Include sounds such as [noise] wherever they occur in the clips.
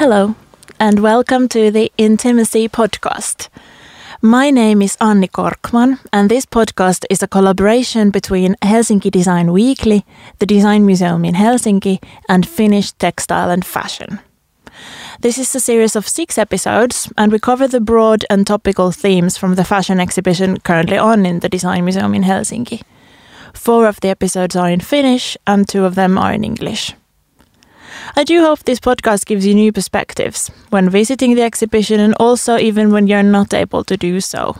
Hello, and welcome to the Intimacy Podcast. My name is Anni Korkman, and this podcast is a collaboration between Helsinki Design Weekly, the Design Museum in Helsinki, and Finnish Textile and Fashion. This is a series of six episodes, and we cover the broad and topical themes from the fashion exhibition currently on in the Design Museum in Helsinki. Four of the episodes are in Finnish, and two of them are in English. I do hope this podcast gives you new perspectives when visiting the exhibition and also even when you're not able to do so.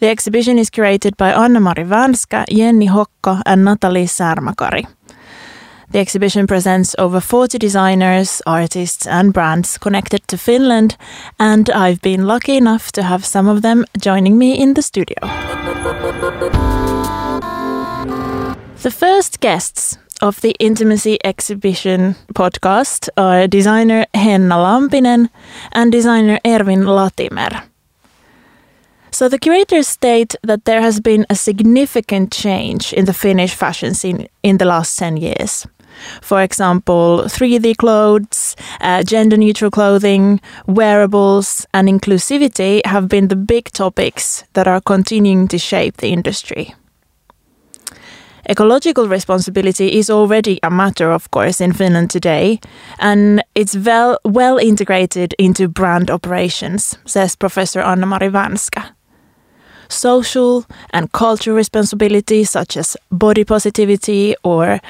The exhibition is curated by Anna-Mari Vanska, Jenni Hokko and Natalie Särmäkari. The exhibition presents over 40 designers, artists and brands connected to Finland and I've been lucky enough to have some of them joining me in the studio. The first guests of the Intimacy Exhibition podcast are designer Henna Lampinen and designer Ervin Latimer. So the curators state that there has been a significant change in the Finnish fashion scene in the last 10 years. For example, 3D clothes, uh, gender neutral clothing, wearables, and inclusivity have been the big topics that are continuing to shape the industry. Ecological responsibility is already a matter, of course, in Finland today, and it's well, well integrated into brand operations, says Professor Anna-Mari Vanska. Social and cultural responsibility, such as body positivity or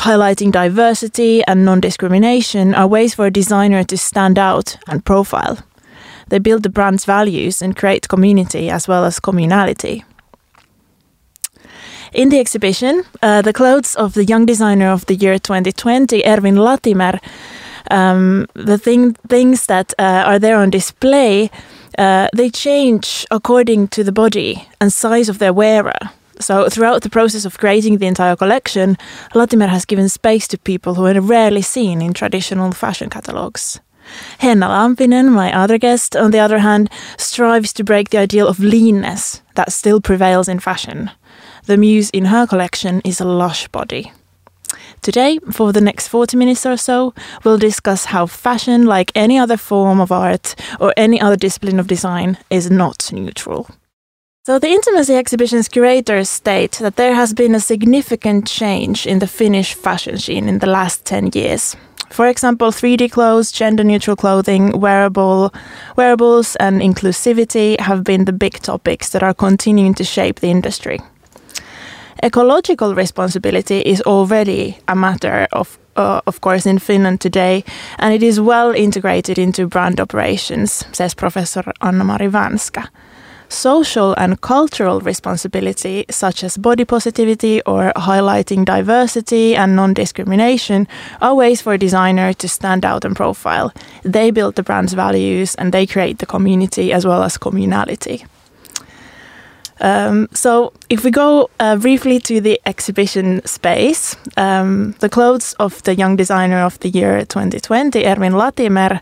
highlighting diversity and non discrimination, are ways for a designer to stand out and profile. They build the brand's values and create community as well as communality. In the exhibition, uh, the clothes of the young designer of the year 2020, Ervin Latimer, um, the thing, things that uh, are there on display, uh, they change according to the body and size of their wearer. So, throughout the process of creating the entire collection, Latimer has given space to people who are rarely seen in traditional fashion catalogues. Henna Lampinen, my other guest, on the other hand, strives to break the ideal of leanness that still prevails in fashion. The muse in her collection is a lush body. Today, for the next 40 minutes or so, we'll discuss how fashion, like any other form of art or any other discipline of design, is not neutral. So, the Intimacy exhibition's curators state that there has been a significant change in the Finnish fashion scene in the last 10 years. For example, 3D clothes, gender neutral clothing, wearable, wearables, and inclusivity have been the big topics that are continuing to shape the industry ecological responsibility is already a matter of uh, of course, in Finland today, and it is well integrated into brand operations, says Professor Anna-Mari Vanska. Social and cultural responsibility, such as body positivity or highlighting diversity and non discrimination, are ways for a designer to stand out and profile. They build the brand's values and they create the community as well as communality. Um, so, if we go uh, briefly to the exhibition space, um, the clothes of the young designer of the year 2020, Ervin Latimer,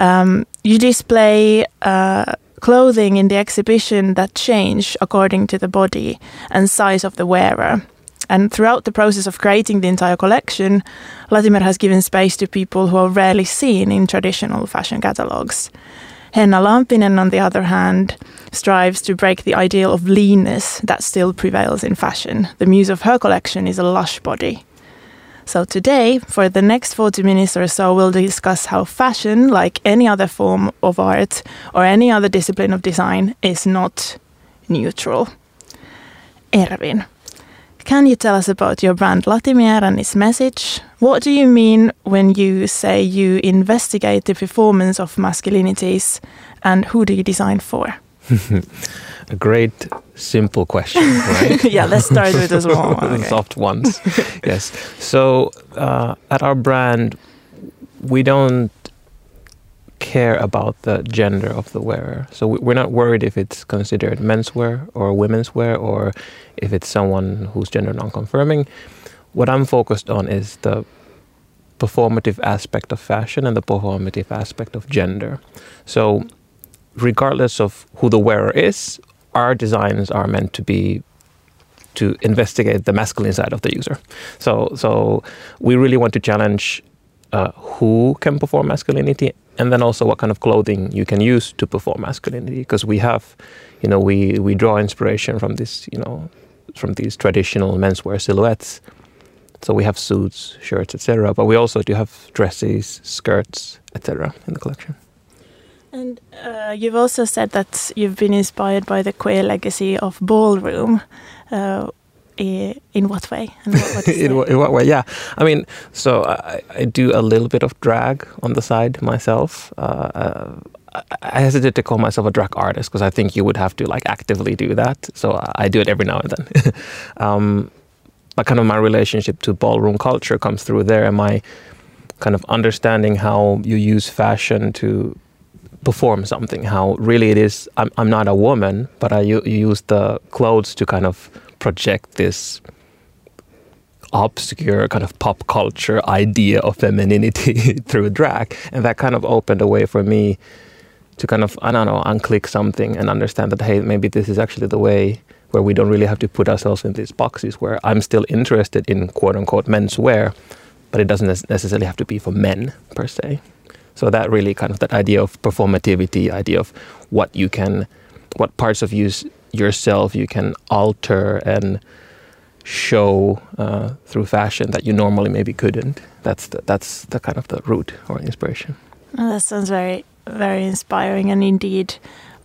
um, you display uh, clothing in the exhibition that change according to the body and size of the wearer. And throughout the process of creating the entire collection, Latimer has given space to people who are rarely seen in traditional fashion catalogs. Henna Lampinen, on the other hand, strives to break the ideal of leanness that still prevails in fashion. The muse of her collection is a lush body. So, today, for the next 40 minutes or so, we'll discuss how fashion, like any other form of art or any other discipline of design, is not neutral. Ervin, can you tell us about your brand Latimer and its message? What do you mean when you say you investigate the performance of masculinities and who do you design for? [laughs] A great, simple question, right? [laughs] yeah, let's start with [laughs] the small one. Okay. Soft ones. yes. So, uh, at our brand, we don't care about the gender of the wearer. So we're not worried if it's considered menswear or women's wear or if it's someone who's gender non-confirming. What I'm focused on is the performative aspect of fashion and the performative aspect of gender. So regardless of who the wearer is, our designs are meant to be to investigate the masculine side of the user. So so we really want to challenge uh, who can perform masculinity and then also what kind of clothing you can use to perform masculinity because we have you know we we draw inspiration from this you know from these traditional menswear silhouettes so we have suits shirts etc but we also do have dresses skirts etc in the collection and uh, you've also said that you've been inspired by the queer legacy of ballroom uh, in what way? What, [laughs] in, what, in, what, way? Yeah, I mean, so I, I, do a little bit of drag on the side myself. Uh, uh, I hesitate to call myself a drag artist because I think you would have to like actively do that. So I do it every now and then. [laughs] um, but kind of my relationship to ballroom culture comes through there, and my kind of understanding how you use fashion to perform something. How really it is. I'm, I'm not a woman, but I use the clothes to kind of project this obscure kind of pop culture idea of femininity [laughs] through drag. And that kind of opened a way for me to kind of, I don't know, unclick something and understand that, hey, maybe this is actually the way where we don't really have to put ourselves in these boxes where I'm still interested in quote unquote menswear, but it doesn't necessarily have to be for men per se. So that really kind of that idea of performativity, idea of what you can, what parts of you yourself you can alter and show uh, through fashion that you normally maybe couldn't. That's the, that's the kind of the root or inspiration. Oh, that sounds very very inspiring, and indeed,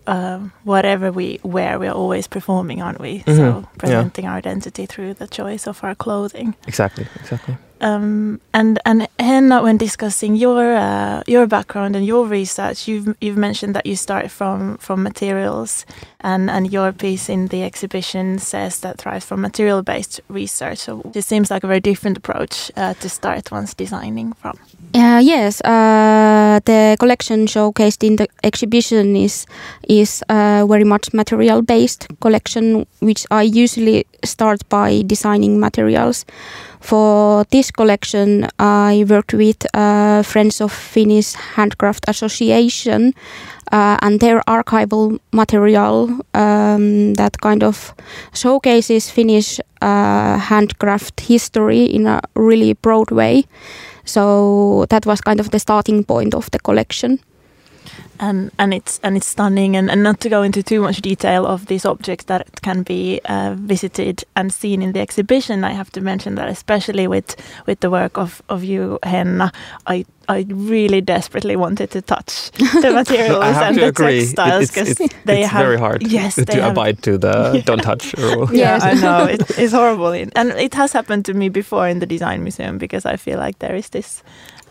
uh, whatever we wear, we're always performing, aren't we? Mm-hmm. So presenting yeah. our identity through the choice of our clothing. Exactly. Exactly. Um, and and Henna, when discussing your uh, your background and your research, you've you've mentioned that you start from from materials, and and your piece in the exhibition says that thrives from material based research. So it seems like a very different approach uh, to start one's designing from. Uh, yes, uh, the collection showcased in the exhibition is is a very much material based collection, which I usually start by designing materials. For this collection, I worked with uh, Friends of Finnish Handcraft Association uh, and their archival material um, that kind of showcases Finnish uh, handcraft history in a really broad way. So that was kind of the starting point of the collection and and it's and it's stunning and, and not to go into too much detail of these objects that can be uh, visited and seen in the exhibition I have to mention that especially with with the work of of you Henna I I really desperately wanted to touch the [laughs] materials no, and the agree. textiles because they it's have very hard yes [laughs] to have, abide to the [laughs] yeah. don't touch rule. Yeah, yes. I know it, it's horrible, and it has happened to me before in the design museum because I feel like there is this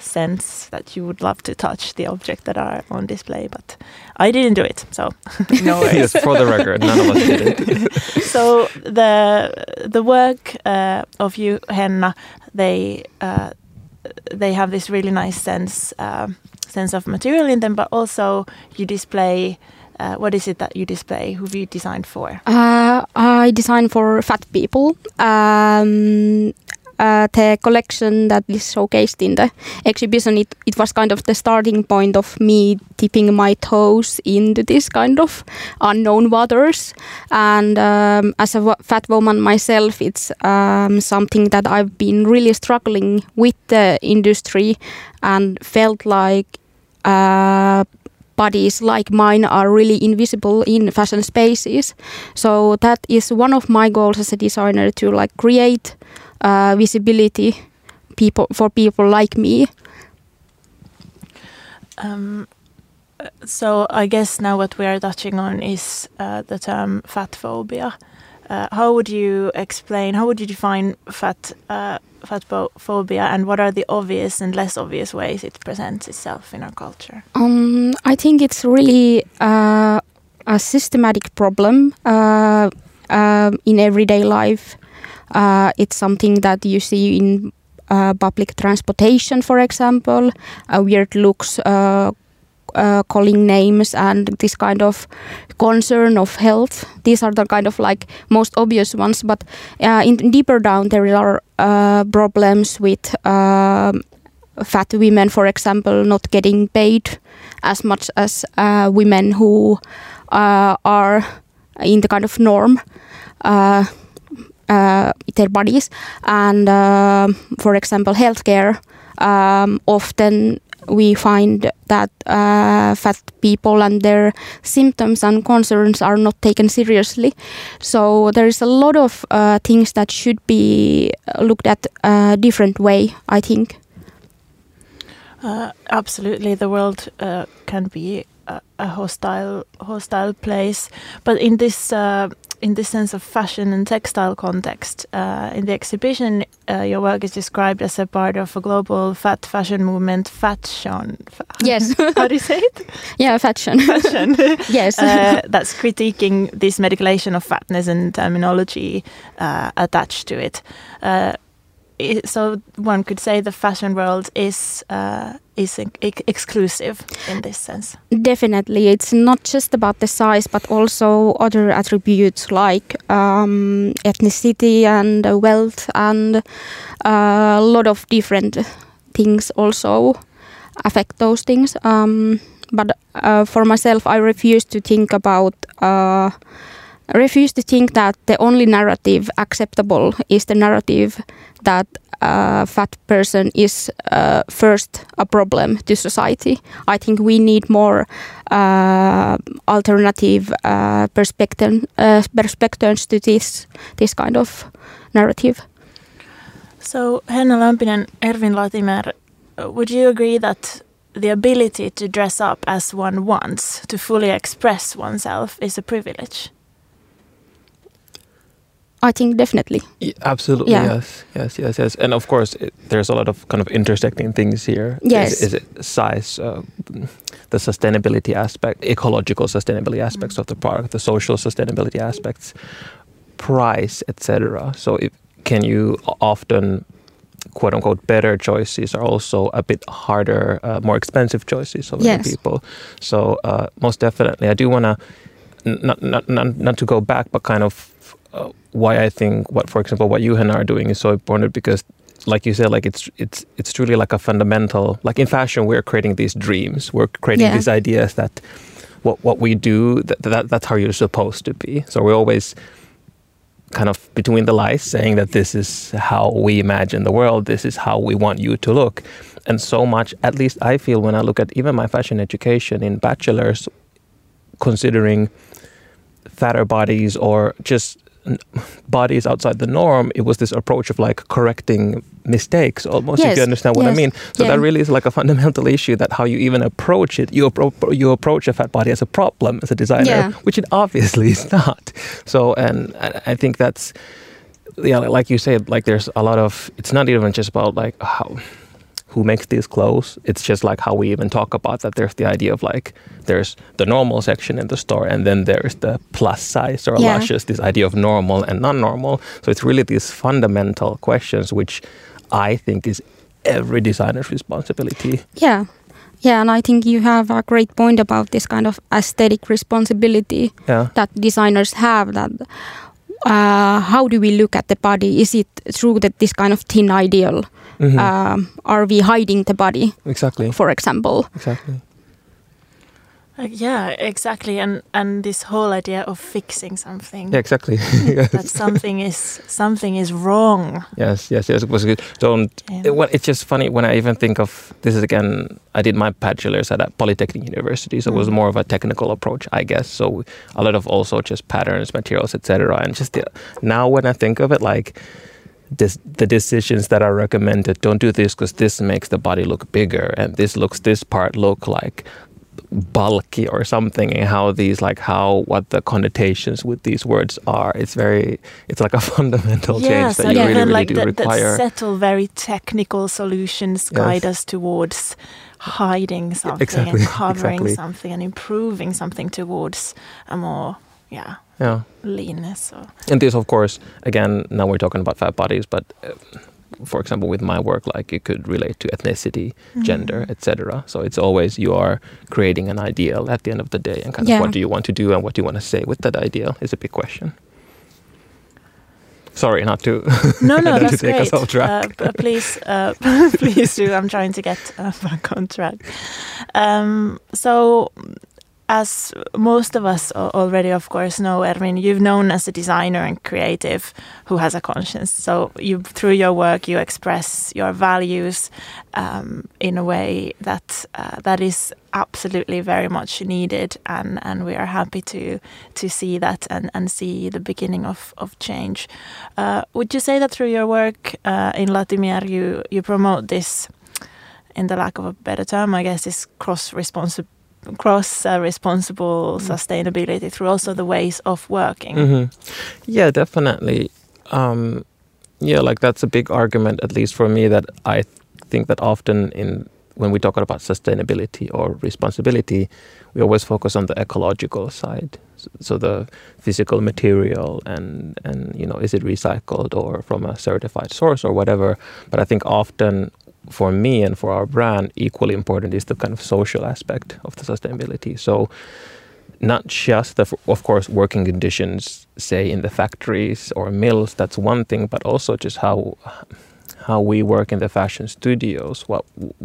sense that you would love to touch the object that are on display, but I didn't do it, so [laughs] no worries. yes, for the record, none of us did it. [laughs] so the the work uh, of you, Henna, they uh, they have this really nice sense uh, sense of material in them, but also you display. Uh, what is it that you display? Who have you designed for? Uh, I design for fat people. Um, uh, the collection that is showcased in the exhibition, it, it was kind of the starting point of me dipping my toes into this kind of unknown waters. And um, as a fat woman myself, it's um, something that I've been really struggling with the industry and felt like uh, bodies like mine are really invisible in fashion spaces. So that is one of my goals as a designer to like create uh, visibility people for people like me. Um, so I guess now what we are touching on is uh, the term fat phobia. Uh, how would you explain? How would you define fat uh, fat phobia, and what are the obvious and less obvious ways it presents itself in our culture? Um, I think it's really uh, a systematic problem uh, uh, in everyday life. Uh, it's something that you see in uh, public transportation, for example, uh, weird looks, uh, uh, calling names, and this kind of concern of health. These are the kind of like most obvious ones, but uh, in deeper down there are problems with um, fat women, for example, not getting paid as much as women who are in the kind of norm uh, their bodies. And uh, for example, healthcare um, often we find that uh, fat people and their symptoms and concerns are not taken seriously. So there is a lot of uh, things that should be looked at a different way, I think. Uh, absolutely, the world uh, can be a, a, hostile, hostile place. But in this, uh, in this sense of fashion and textile context, uh, in the exhibition, uh, your work is described as a part of a global fat fashion movement, fashion. Yes. [laughs] How do you say it? [laughs] Yeah, fashion. Fashion. [laughs] yes. Uh, that's critiquing this medication of fatness and terminology attached to it so one could say the fashion world is uh, is exclusive in this sense. Definitely, it's not just about the size, but also other attributes like um, ethnicity and wealth, and uh, a lot of different things also affect those things. Um, but uh, for myself, I refuse to think about. Uh, refuse to think that the only narrative acceptable is the narrative that a fat person is uh, first a problem to society. I think we need more uh, alternative uh, perspective, uh, perspectives to this this kind of narrative. So, Henna Lampinen, Ervin Latimer, would you agree that the ability to dress up as one wants, to fully express oneself, is a privilege? I think definitely. Yeah, absolutely, yeah. yes, yes, yes, yes. And of course, it, there's a lot of kind of intersecting things here. Yes, is, is it size, uh, the sustainability aspect, ecological sustainability aspects mm. of the product, the social sustainability aspects, price, etc. So, if, can you often quote unquote better choices are also a bit harder, uh, more expensive choices for yes. people. So uh, most definitely, I do want to not, not not not to go back, but kind of uh, why I think what, for example, what you and I are doing is so important because, like you said, like it's it's it's truly like a fundamental. Like in fashion, we're creating these dreams. We're creating yeah. these ideas that what what we do that, that that's how you're supposed to be. So we're always kind of between the lies saying that this is how we imagine the world. This is how we want you to look. And so much, at least I feel when I look at even my fashion education in bachelor's, considering fatter bodies or just bodies outside the norm, it was this approach of like correcting mistakes almost, yes. if you understand what yes. I mean. So yeah. that really is like a fundamental issue that how you even approach it, you, appro- you approach a fat body as a problem as a designer, yeah. which it obviously is not. So, and I think that's, yeah, like you said, like there's a lot of, it's not even just about like how, who makes these clothes. It's just like how we even talk about that. There's the idea of like there's the normal section in the store, and then there's the plus size or yeah. luscious. This idea of normal and non-normal. So it's really these fundamental questions, which I think is every designer's responsibility. Yeah. Yeah, and I think you have a great point about this kind of aesthetic responsibility yeah. that designers have. That uh, how do we look at the body? Is it through that this kind of thin ideal? Mm-hmm. Um, are we hiding the body? Exactly. For example. Exactly. Uh, yeah, exactly, and and this whole idea of fixing something. Yeah, exactly. [laughs] that something is something is wrong. Yes, yes, yes. It was good. Don't. Yeah. It, well, it's just funny when I even think of this. Is again, I did my bachelor's at a polytechnic university, so mm. it was mm. more of a technical approach, I guess. So a lot of also just patterns, materials, etc. And just the, now when I think of it, like the decisions that are recommended don't do this because this makes the body look bigger and this looks this part look like bulky or something and how these like how what the connotations with these words are it's very it's like a [laughs] fundamental yeah, change so that you really, really like do the, require the settle very technical solutions guide yes. us towards hiding something exactly, and [laughs] covering exactly. something and improving something towards a more yeah yeah. Leanness or and this of course again now we're talking about fat bodies but uh, for example with my work like it could relate to ethnicity mm. gender etc so it's always you are creating an ideal at the end of the day and kind yeah. of what do you want to do and what do you want to say with that ideal is a big question. Sorry not to [laughs] no no [laughs] that's to great. uh, please uh, [laughs] please do. I'm trying to get uh, back on track. Um, so as most of us already, of course, know, Ervin, you've known as a designer and creative who has a conscience. So you, through your work, you express your values um, in a way that uh, that is absolutely very much needed, and, and we are happy to to see that and, and see the beginning of of change. Uh, would you say that through your work uh, in Latimer, you you promote this? In the lack of a better term, I guess, is cross responsibility cross uh, responsible mm. sustainability through also the ways of working. Mm-hmm. Yeah, definitely. Um, yeah, like that's a big argument, at least for me, that I think that often in when we talk about sustainability or responsibility, we always focus on the ecological side. So, so the physical material and and you know is it recycled or from a certified source or whatever. But I think often for me and for our brand, equally important is the kind of social aspect of the sustainability. So, not just the, of course, working conditions, say in the factories or mills, that's one thing, but also just how how we work in the fashion studios, what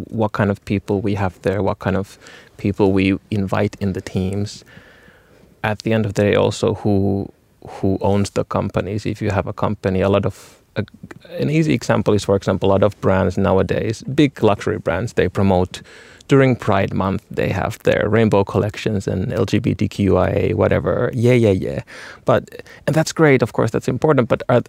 what kind of people we have there, what kind of people we invite in the teams. At the end of the day, also who who owns the companies. If you have a company, a lot of a, an easy example is, for example, a lot of brands nowadays, big luxury brands, they promote during Pride Month, they have their rainbow collections and LGBTQIA, whatever. Yeah, yeah, yeah. But and that's great, of course, that's important. But are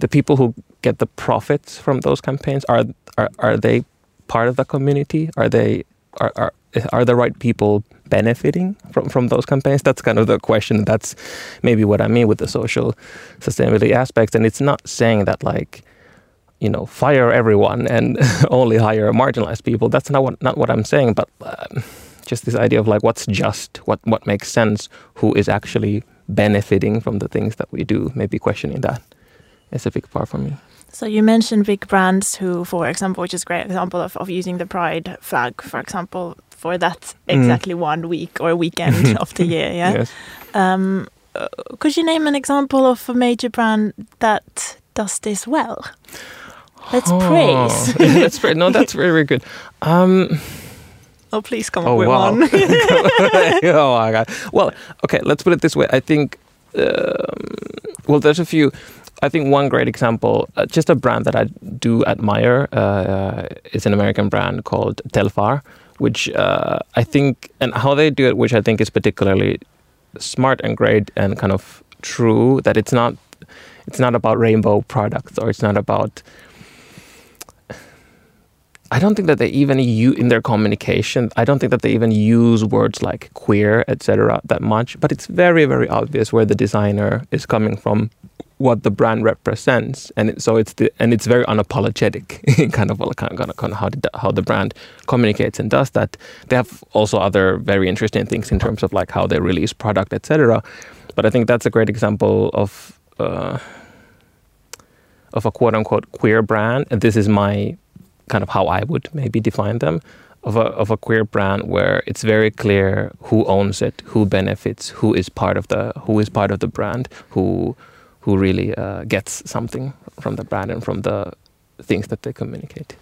the people who get the profits from those campaigns are are are they part of the community? Are they are are are the right people benefiting from, from those campaigns? That's kind of the question. That's maybe what I mean with the social sustainability aspects. And it's not saying that like, you know, fire everyone and [laughs] only hire marginalized people. That's not what not what I'm saying. But um, just this idea of like what's just, what what makes sense, who is actually benefiting from the things that we do. Maybe questioning that is a big part for me. So you mentioned big brands who, for example, which is a great example of, of using the pride flag, for example, for that mm. exactly mm. one week or weekend [laughs] of the year. Yeah. Yes. Um, uh, could you name an example of a major brand that does this well? Let's oh. praise. [laughs] Let's praise. No, that's very, very good. Um, oh, please come oh, up with wow. one. [laughs] oh my god. Well, okay. Let's put it this way. I think. Um, well, there's a few. I think one great example, uh, just a brand that I do admire, uh, is an American brand called Telfar, which uh, I think, and how they do it, which I think is particularly smart and great and kind of true. That it's not, it's not about rainbow products or it's not about. I don't think that they even use in their communication. I don't think that they even use words like queer, etc., that much. But it's very, very obvious where the designer is coming from what the brand represents, and it, so it's the and it's very unapologetic [laughs] in kind of kind of, kind of how the, how the brand communicates and does that. They have also other very interesting things in terms of like how they release product, etc. But I think that's a great example of uh, of a quote unquote queer brand, and this is my kind of how I would maybe define them of a of a queer brand where it's very clear who owns it, who benefits, who is part of the who is part of the brand, who who really uh, gets something from the brand and from the things that they communicate.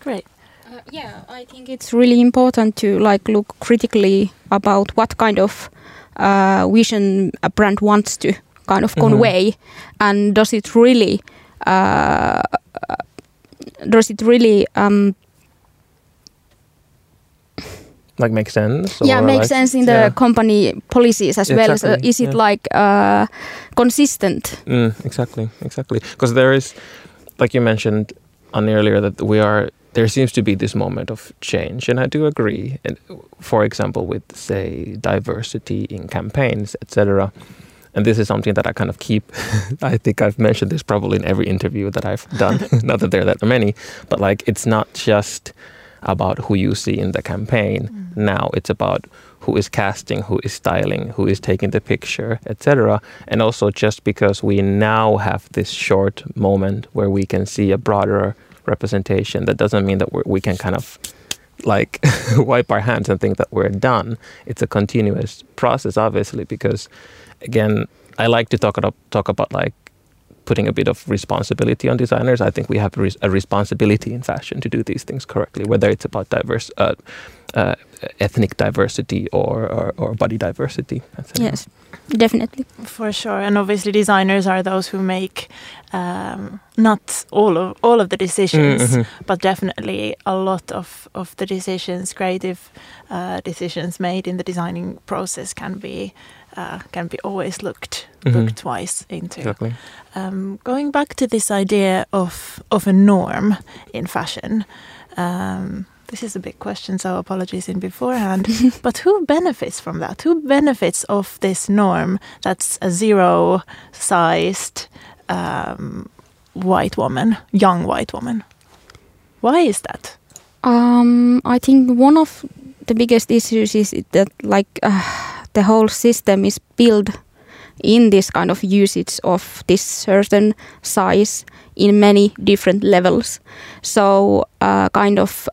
Great. Uh, yeah, I think it's really important to like look critically about what kind of uh, vision a brand wants to kind of convey, mm-hmm. and does it really uh, does it really um, like make sense yeah make like, sense in the yeah. company policies as exactly, well so is it yeah. like uh, consistent mm, exactly exactly because there is like you mentioned on earlier that we are there seems to be this moment of change and i do agree and for example with say diversity in campaigns etc and this is something that I kind of keep. [laughs] I think I've mentioned this probably in every interview that I've done. [laughs] not that there are that many, but like it's not just about who you see in the campaign. Mm. Now it's about who is casting, who is styling, who is taking the picture, etc. And also just because we now have this short moment where we can see a broader representation, that doesn't mean that we can kind of like [laughs] wipe our hands and think that we're done. It's a continuous process, obviously, because again, I like to talk about talk about like putting a bit of responsibility on designers. I think we have res- a responsibility in fashion to do these things correctly, whether it's about diverse, uh, uh, ethnic diversity or, or, or body diversity. Yes, definitely. For sure, and obviously designers are those who make um, not all of all of the decisions, mm-hmm. but definitely a lot of of the decisions, creative uh, decisions made in the designing process can be uh, can be always looked mm-hmm. looked twice into. Exactly. Um, going back to this idea of of a norm in fashion. Um, this is a big question, so apologies in beforehand. [laughs] but who benefits from that? Who benefits of this norm that's a zero sized um, white woman, young white woman? Why is that? Um, I think one of the biggest issues is that, like, uh, the whole system is built in this kind of usage of this certain size in many different levels. So, uh, kind of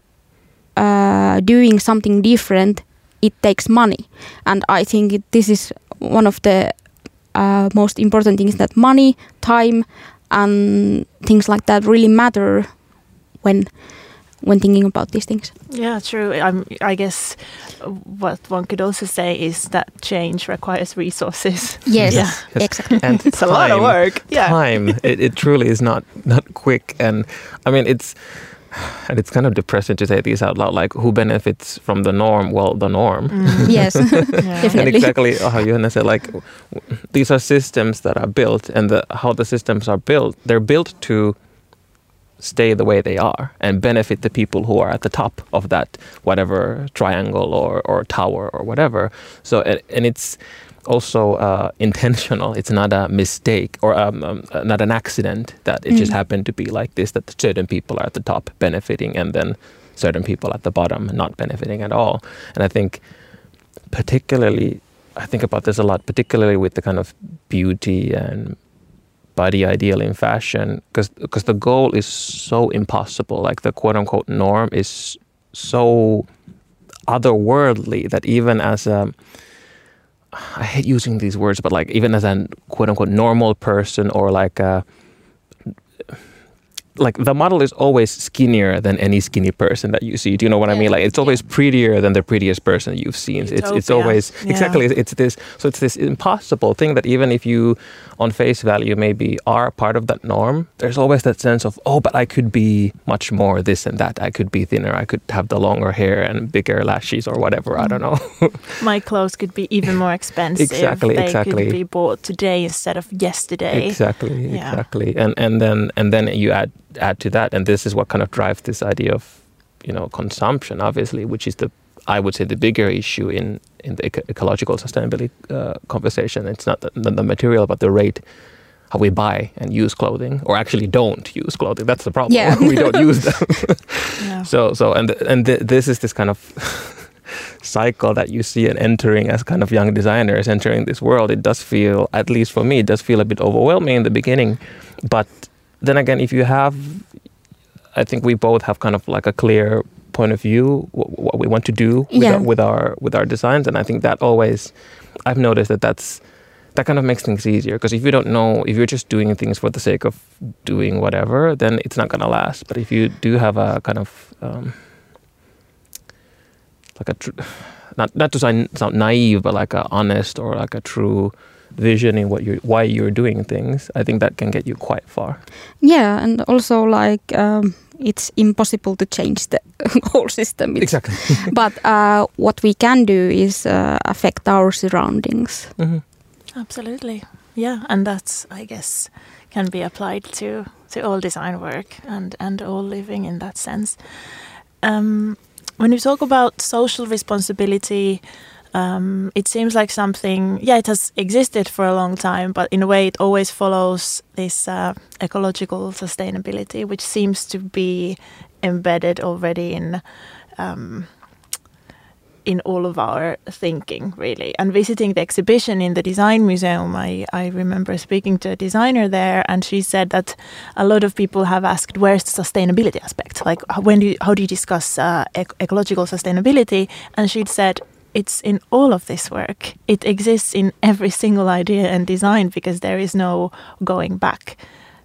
uh, doing something different, it takes money. And I think it, this is one of the uh, most important things that money, time, and things like that really matter when when thinking about these things. Yeah, true. I'm, I guess what one could also say is that change requires resources. [laughs] Yes, yeah. exactly. And [laughs] it's time, a lot of work. Yeah. Time. It, it truly is not not quick. And I mean, it's and it's kind of depressing to say these out loud like who benefits from the norm well the norm mm. [laughs] yes definitely and exactly how Johanna said like these are systems that are built and the, how the systems are built they're built to stay the way they are and benefit the people who are at the top of that whatever triangle or, or tower or whatever so and, and it's also uh, intentional. It's not a mistake or um, um, uh, not an accident that it mm. just happened to be like this. That certain people are at the top benefiting, and then certain people at the bottom not benefiting at all. And I think, particularly, I think about this a lot, particularly with the kind of beauty and body ideal in fashion, because because the goal is so impossible. Like the quote unquote norm is so otherworldly that even as a I hate using these words, but like even as a quote unquote normal person or like a like the model is always skinnier than any skinny person that you see. Do you know what yeah. I mean? Like it's always prettier than the prettiest person you've seen. Utopia. It's it's always yeah. exactly it's this so it's this impossible thing that even if you on face value maybe are part of that norm, there's always that sense of oh, but I could be much more this and that. I could be thinner. I could have the longer hair and bigger lashes or whatever. Mm. I don't know. [laughs] My clothes could be even more expensive. exactly. They exactly. could be bought today instead of yesterday. Exactly. Yeah. Exactly. And and then and then you add add to that, and this is what kind of drives this idea of you know consumption, obviously, which is the I would say the bigger issue in in the eco- ecological sustainability uh, conversation. It's not the, the, material, but the rate how we buy and use clothing, or actually don't use clothing. That's the problem. Yeah. [laughs] we don't use them. [laughs] yeah. So so and and th- this is this kind of [laughs] cycle that you see and entering as kind of young designers entering this world. It does feel, at least for me, it does feel a bit overwhelming in the beginning, but then again, if you have, I think we both have kind of like a clear point of view what, what we want to do with, yeah. our, with our with our designs, and I think that always, I've noticed that that's that kind of makes things easier. Because if you don't know if you're just doing things for the sake of doing whatever then it's not going to last. But if you do have a kind of um, like a tr- [sighs] not not to sound, sound naive but like a honest or like a true vision in what you why you're doing things, I think that can get you quite far. Yeah, and also like um, it's impossible to change the [laughs] whole system. It's, exactly. [laughs] but uh, what we can do is uh, affect our surroundings. Mm-hmm. Absolutely, yeah, and that's I guess can be applied to to all design work and and all living in that sense. Um, when you talk about social responsibility um, it seems like something, yeah, it has existed for a long time, but in a way, it always follows this uh, ecological sustainability, which seems to be embedded already in. Um, in all of our thinking, really. And visiting the exhibition in the Design Museum, I, I remember speaking to a designer there, and she said that a lot of people have asked, where's the sustainability aspect? Like, when do you, how do you discuss uh, ec- ecological sustainability? And she'd said, it's in all of this work. It exists in every single idea and design because there is no going back.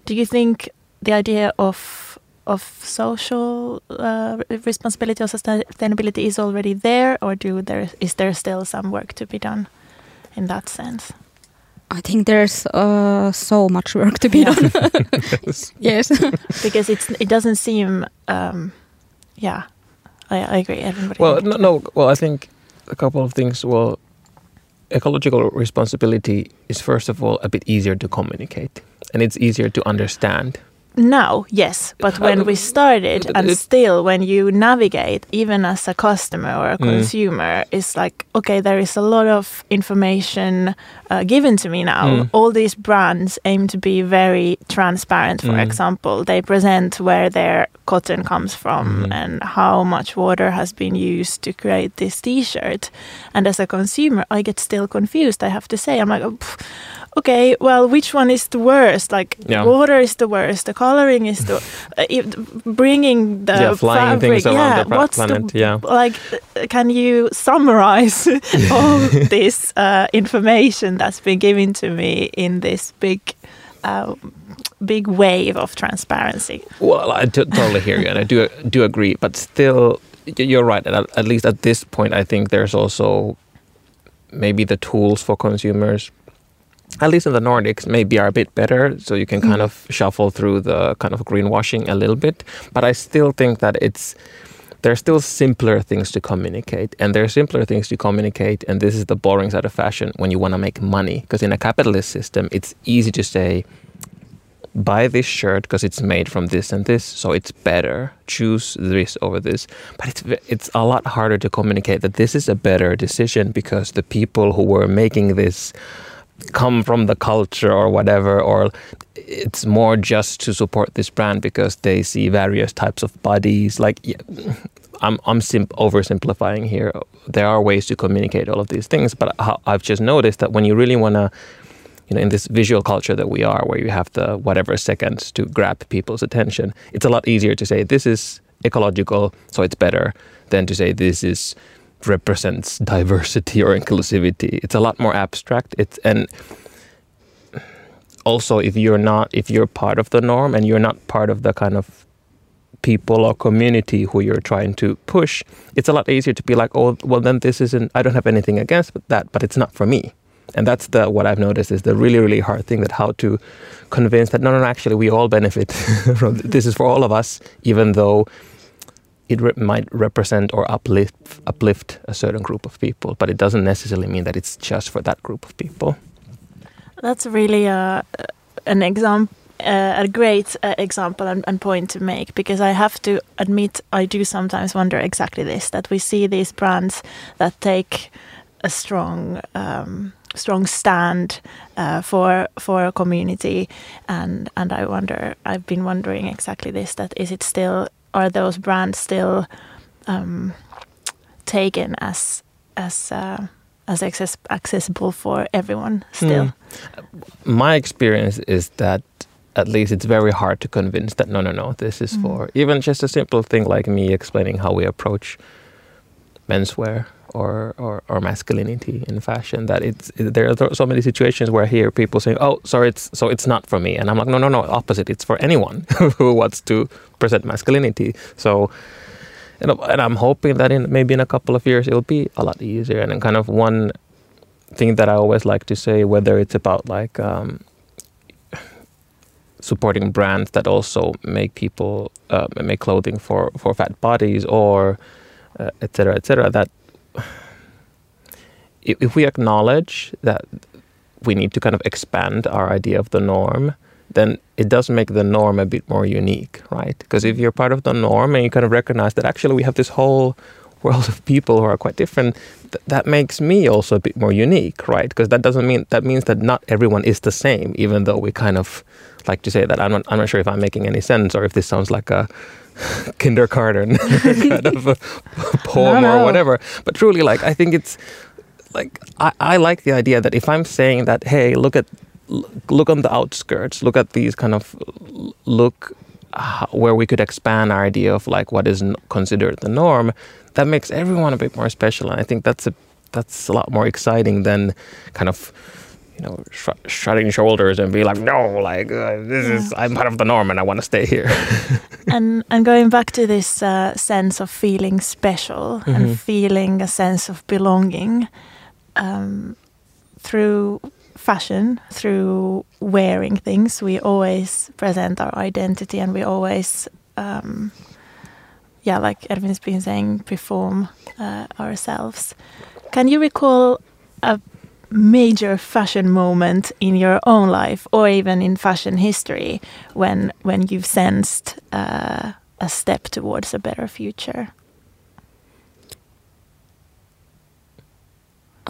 do you think the idea of of social uh, responsibility or sustainability is already there, or do there is there still some work to be done in that sense? I think there's uh, so much work to be Yeah. done. [laughs] yes. [laughs] because it's it doesn't seem um, yeah I, I agree everybody Well, no, no. Well, I think a couple of things. Well, ecological responsibility is first of all a bit easier to communicate, and it's easier to understand. Now yes but when we started and still when you navigate even as a customer or a Mm. consumer it's like okay there is a lot of information uh, given to me now Mm. all these brands aim to be very transparent for Mm. example they present where their cotton comes from Mm. and how much water has been used to create this t-shirt and as a consumer i get still confused i have to say i'm like oh, okay well which one is the worst like Yeah. water is the worst the coloring is the uh, if, bringing the Yeah, flying fabric things around yeah the what's planet, the yeah. like uh, can you summarize [laughs] all this uh, information that's been given to me in this big uh, big wave of transparency Well, I t- totally hear you, and I do do agree. But still, you're right. At, at least at this point, I think there's also maybe the tools for consumers. At least in the Nordics, maybe are a bit better, so you can kind Mhm. of shuffle through the kind of greenwashing a little bit. But I still think that it's there's still simpler things to communicate, and there are simpler things to communicate. And this is the boring side of fashion when you want to make money, because in a capitalist system, it's easy to say, buy this shirt because it's made from this and this, so it's better. Choose this over this. But it's it's a lot harder to communicate that this is a better decision because the people who were making this come from the culture or whatever, or it's more just to support this brand because they see various types of bodies. Like, I'm I'm sim- oversimplifying here. There are ways to communicate all of these things, but I've just noticed that when you really want to you know, in this visual culture that we are, where you have the whatever seconds to grab people's attention, it's a lot easier to say this is ecological, so it's better, than to say this is represents diversity or inclusivity. It's a lot more abstract. It's and also if you're not if you're part of the norm and you're not part of the kind of people or community who you're trying to push, it's a lot easier to be like, oh, well, then this isn't. I don't have anything against that, but it's not for me and that's the what I've noticed is the really really hard thing that how to convince that no no, no actually we all benefit [laughs] from this is for all of us even though it re- might represent or uplift uplift a certain group of people but it doesn't necessarily mean that it's just for that group of people That's really a, an example. Uh, a great uh, example and, and point to make because I have to admit I do sometimes wonder exactly this that we see these brands that take a strong um, strong stand uh, for for a community and and I wonder I've been wondering exactly this that is it still are those brands still um, taken as as uh, as access, accessible for everyone still Hmm. my experience is that at least it's very hard to convince that no no no this is Mm. for even just a simple thing like me explaining how we approach menswear or, or, or masculinity in fashion that it's there are so many situations where I hear people saying oh sorry it's so it's not for me. And I'm like no no no opposite. It's for anyone [laughs] who wants to present masculinity. So and, and I'm hoping that in maybe in a couple of years it'll be a lot easier. And kind of one thing that I always like to say whether it's about like um, supporting brands that also make people uh, make clothing for for fat bodies or uh, et cetera, et cetera, that [sighs] if, we acknowledge that we need to kind of expand our idea of the norm, then it does make the norm a bit more unique, right? Because if you're part of the norm and you kind of recognize that actually we have this whole [laughs] world of people who are quite different, th- that makes me also a bit more unique, right? Because that doesn't mean that means that not everyone is the same, even though we kind of like to say that. I'm not, I'm not sure if I'm making any sense or if this sounds like a [laughs] kindergarten [laughs] kind of a [laughs] poem No, or whatever. But truly, like I think it's like I, I like the idea that if I'm saying that, hey, look at look on the outskirts, look at these kind of look where we could expand our idea of like what is considered the norm, that makes everyone a bit more special, and I think that's a that's a lot more exciting than kind of you know, sh- shutting shoulders and be like, no, like uh, this Yeah. is I'm part of the norm and I want to stay here. [laughs] and and going back to this uh, sense of feeling special Mhm. and feeling a sense of belonging um, through fashion, through wearing things, we always present our identity and we always, um, yeah, like Ervin's been saying, perform uh, ourselves. Can you recall a major fashion moment in your own life or even in fashion history when when you've sensed uh, a step towards a better future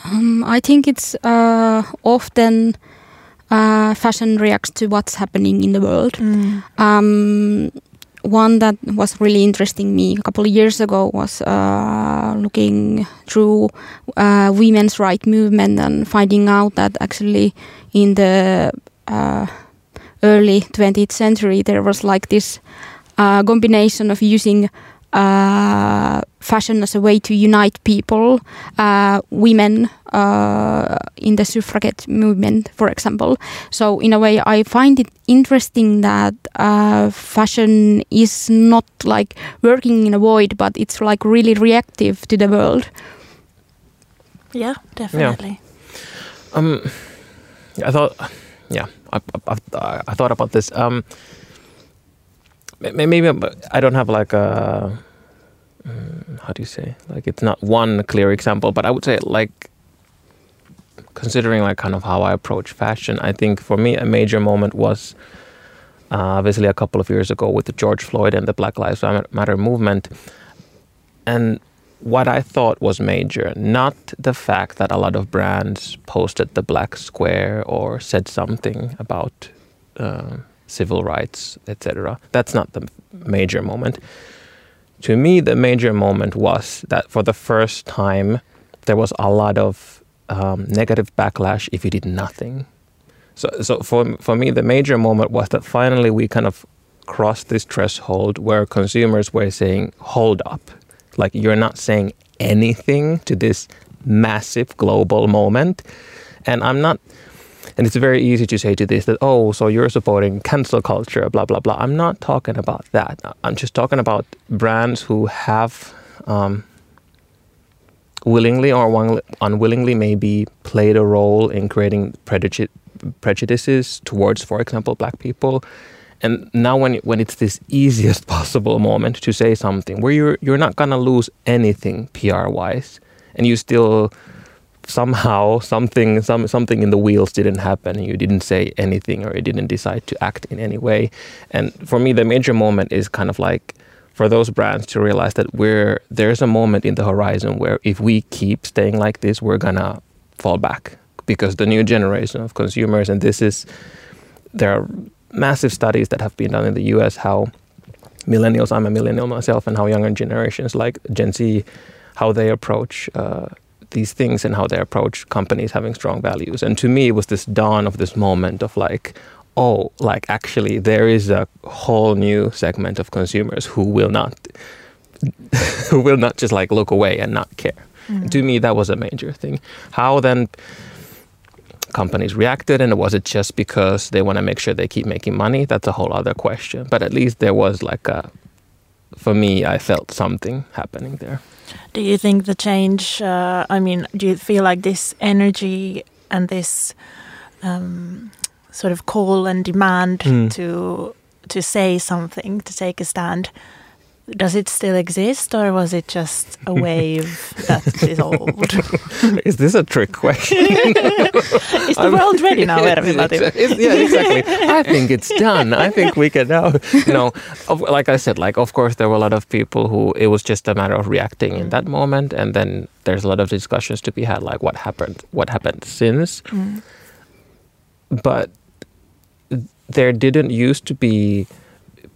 Um, I think it's uh, often uh, fashion reacts to what's happening in the world. Um, one that was really interesting me a couple of years ago was uh, looking through uh, women's right movement and finding out that actually in the uh, early 20th century there was like this uh, combination of using uh, fashion as a way to unite people, uh, women uh, in the suffragette movement, for example. So, in a way, I find it interesting that uh, fashion is not like working in a void, but it's like really reactive to the world. yeah definitely Yeah. Um, I thought, yeah, I, I, I, I thought about this. Um, may- maybe I'm- don't have like a, mm, how do you say, like it's not one clear example, but I would say like, considering like kind of how I approach fashion, I think for me a major moment was uh, obviously a couple of years ago with the George Floyd and the Black Lives Matter movement, and what I thought was major, not the fact that a lot of brands posted the black square or said something about uh, civil rights, etc. That's not the major moment. To me, the major moment was that for the first time, there was a lot of um, negative backlash if you did nothing. So, so for for me, the major moment was that finally we kind of crossed this threshold where consumers were saying, "Hold up." like you're not saying anything to this massive global moment and i'm not and it's very easy to say to this that oh so you're supporting cancel culture blah blah blah. I'm not talking about that. I'm just talking about brands who have um, willingly or unwillingly maybe played a role in creating prejudice prejudices towards for example black people. And now when when it's this easiest [laughs] possible moment to say something where you're you're not gonna lose anything PR wise, and you still somehow something some something in the wheels didn't happen and you didn't say anything or you didn't decide to act in any way. And for me the major moment is kind of like for those brands to realize that we're there's a moment in the horizon where if we keep staying like this we're gonna fall back because the new generation of consumers and this is there are massive studies that have been done in the US how millennials, I'm a millennial myself, and how younger generations like Gen Z, how they approach uh, these things and how they approach companies having strong values. And to me, it was this dawn of this moment of like, oh, like actually there is a whole new segment of consumers who will not, [laughs] who will not just like look away and not care. And to me, that was a major thing. How then companies reacted and was it just because they want to make sure they keep making money that's a whole other question but at least there was like a for me i felt something happening there do you think the change uh, i mean do you feel like this energy and this um, sort of call and demand Mm. to to say something to take a stand does it still exist or was it just a [laughs] wave that is old [laughs] is this a trick question? [laughs] Is the world ready now? It's- yeah exactly. I think it's done. I think we can now you know like i said like of course there were a lot of people who it was just a matter of reacting in that moment and then there's a lot of discussions to be had like what happened what happened since. Mm. but there didn't used to be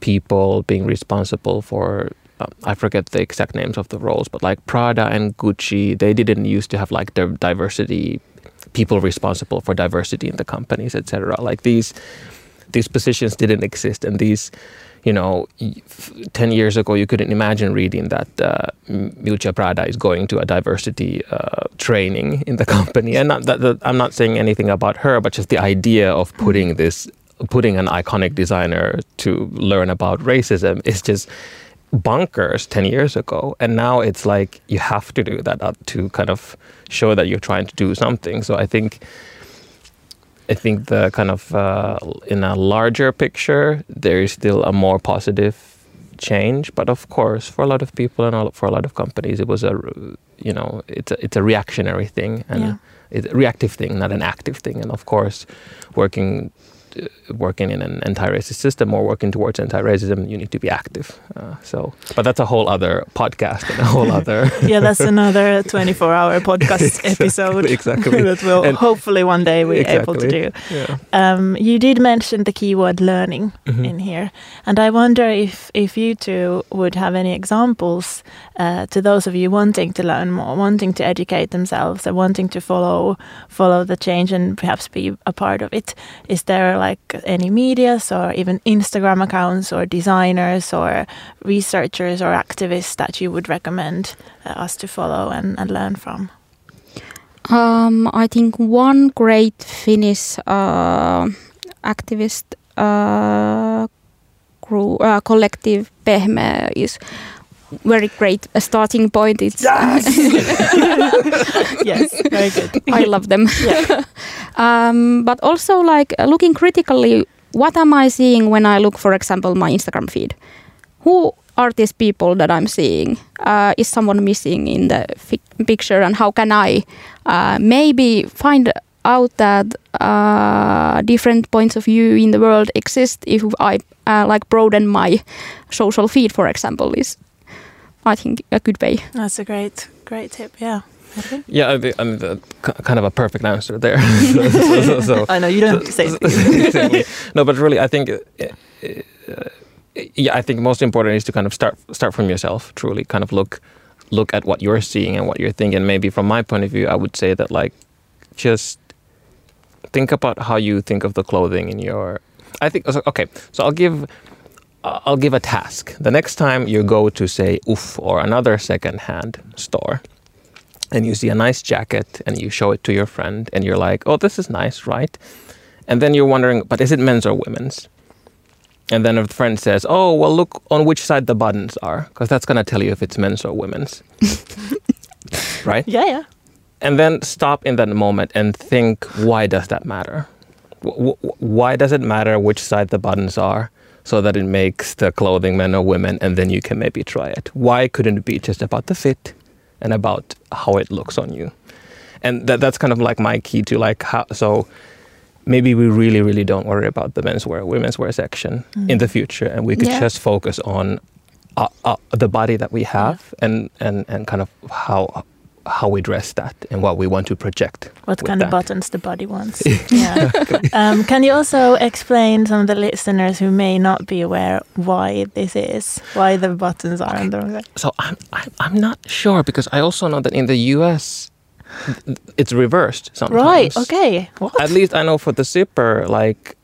people being responsible for uh, I forget the exact names of the roles, but like Prada and Gucci, they didn't used to have like the diversity people responsible for diversity in the companies, etc. Like these these positions didn't exist, and these you know, y- f- 10 years ago, you couldn't imagine reading that uh, M- Miuccia Prada is going to a diversity uh, training in the [laughs] company. And not that, that I'm not saying anything about her, but just the idea of putting this, putting an iconic designer to learn about racism is just bonkers 10 years ago. And now it's like you have to do that uh, to kind of show that you're trying to do something. So I think I think the kind of uh, in a larger picture, there is still a more positive change. But of course, for a lot of people and for a lot of companies, it was a you know it's a, it's a reactionary thing and Yeah. it's a reactive thing, not an active thing. And of course, working working in an anti-racist system or working towards anti-racism, you need to be active. Uh, so, but that's a whole other podcast and a whole [laughs] other yeah, that's another 24 hour [laughs] podcast [laughs] episode exactly. that we'll And- hopefully one day we be able to do. yeah. Um, you did mention the keyword learning Mhm. in here, and I wonder if if you two would have any examples uh, to those of you wanting to learn more, wanting to educate themselves, and wanting to follow follow the change and perhaps be a part of it. Is there like any medias or even Instagram accounts or designers or researchers or activists that you would recommend uh, us to follow and, and learn from? Um, I think one great Finnish uh, activist uh, uh, collective Pehme is very great a starting point. It's yes, [laughs] very good. I love them. Yeah. [laughs] um, but also like uh, looking critically, what am I seeing when I look, for example, my Instagram feed? Who are these people that I'm seeing? Uh, is someone missing in the fi- picture, and how can I uh, maybe find out that uh, different points of view in the world exist if I uh, like broaden my social feed, for example, is I think a good way. That's a great, great tip. Yeah. Ervin? Yeah, I mean, I mean the, kind of a perfect answer there. so, [laughs] so, so, so- I know you don't have to say so- [laughs] exactly. No, but really, I think, uh, uh, yeah, I think most important is to kind of start start from yourself. Truly, kind of look look at what you're seeing and what you're thinking. Maybe from my point of view, I would say that like just think about how you think of the clothing in your. I think okay. So I'll give. Uh, I'll give a task. The next time you go to say UFF or another second-hand store, and you see a nice jacket and you show it to your friend and you're like, "Oh, this is nice, right?" And then you're wondering, "But is it men's or women's?" And then a friend says, "Oh, well, look on which side the buttons are, because that's going to tell you if it's men's or women's." [laughs] right? Yeah, yeah. And then stop in that moment and think, why does that matter? W- w- why does it matter which side the buttons are so that it makes the clothing men or women and then you can maybe try it? Why couldn't it be just about the fit and about how it looks on you? And that, that's kind of like my key to like how, so maybe we really, really don't worry about the menswear, women's wear section in the future and we could Yeah. just focus on uh, uh, the body that we have and, and, and kind of how how we dress that and what we want to project. What kind of buttons the body wants. [laughs] yeah. Um, can you also explain some of the listeners who may not be aware why this is, why the buttons are on the wrong side? So I'm, I'm I'm not sure because I also know that in the U.S. it's reversed sometimes. Right. Okay. What? At least I know for the zipper, like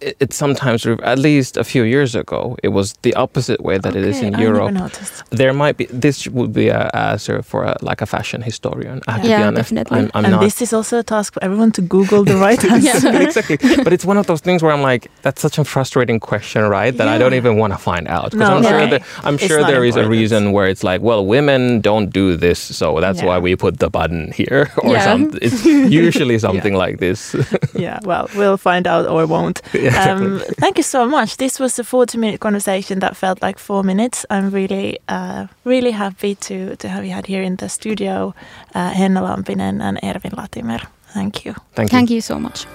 it, it's sometimes at least a few years ago it was the opposite way that it is Okay, in I Europe. never noticed. There might be this would be a answer for a, like a fashion historian. I have to Yeah, be honest. definitely. I'm, I'm and not this is also a task for everyone to Google the right [laughs] answer. [laughs] exactly. But it's one of those things where I'm like, that's such a frustrating question, right? That I don't even want to find out because No, I'm sure that I'm sure there is a reason where it's like, well, women don't do this, so that's why we put the button here or Yeah. something. It's usually [laughs] something like this. yeah, well, we'll find out or won't. Yeah, exactly. Um, [laughs] thank you so much. This was a 40 minute conversation that felt like four minutes. I'm really, uh, really happy to, to have you had here in the studio, uh, Henna Lampinen and Ervin Latimer. Thank you. Thank you. Thank you so much.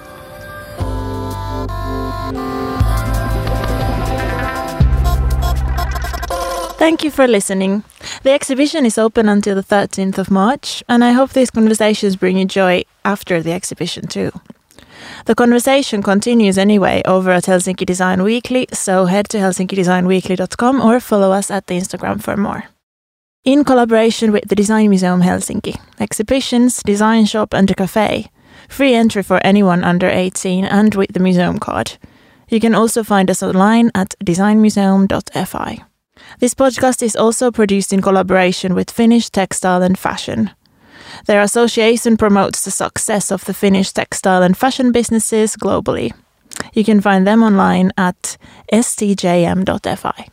Thank you for listening. The exhibition is open until the 13th of March, and I hope these conversations bring you joy after the exhibition too. The conversation continues anyway over at Helsinki Design Weekly, so head to helsinkidesignweekly.com or follow us at the Instagram for more. In collaboration with the Design Museum Helsinki, exhibitions, design shop, and a cafe, free entry for anyone under 18 and with the museum card. You can also find us online at designmuseum.fi. This podcast is also produced in collaboration with Finnish Textile and Fashion. Their association promotes the success of the Finnish textile and fashion businesses globally. You can find them online at stjm.fi.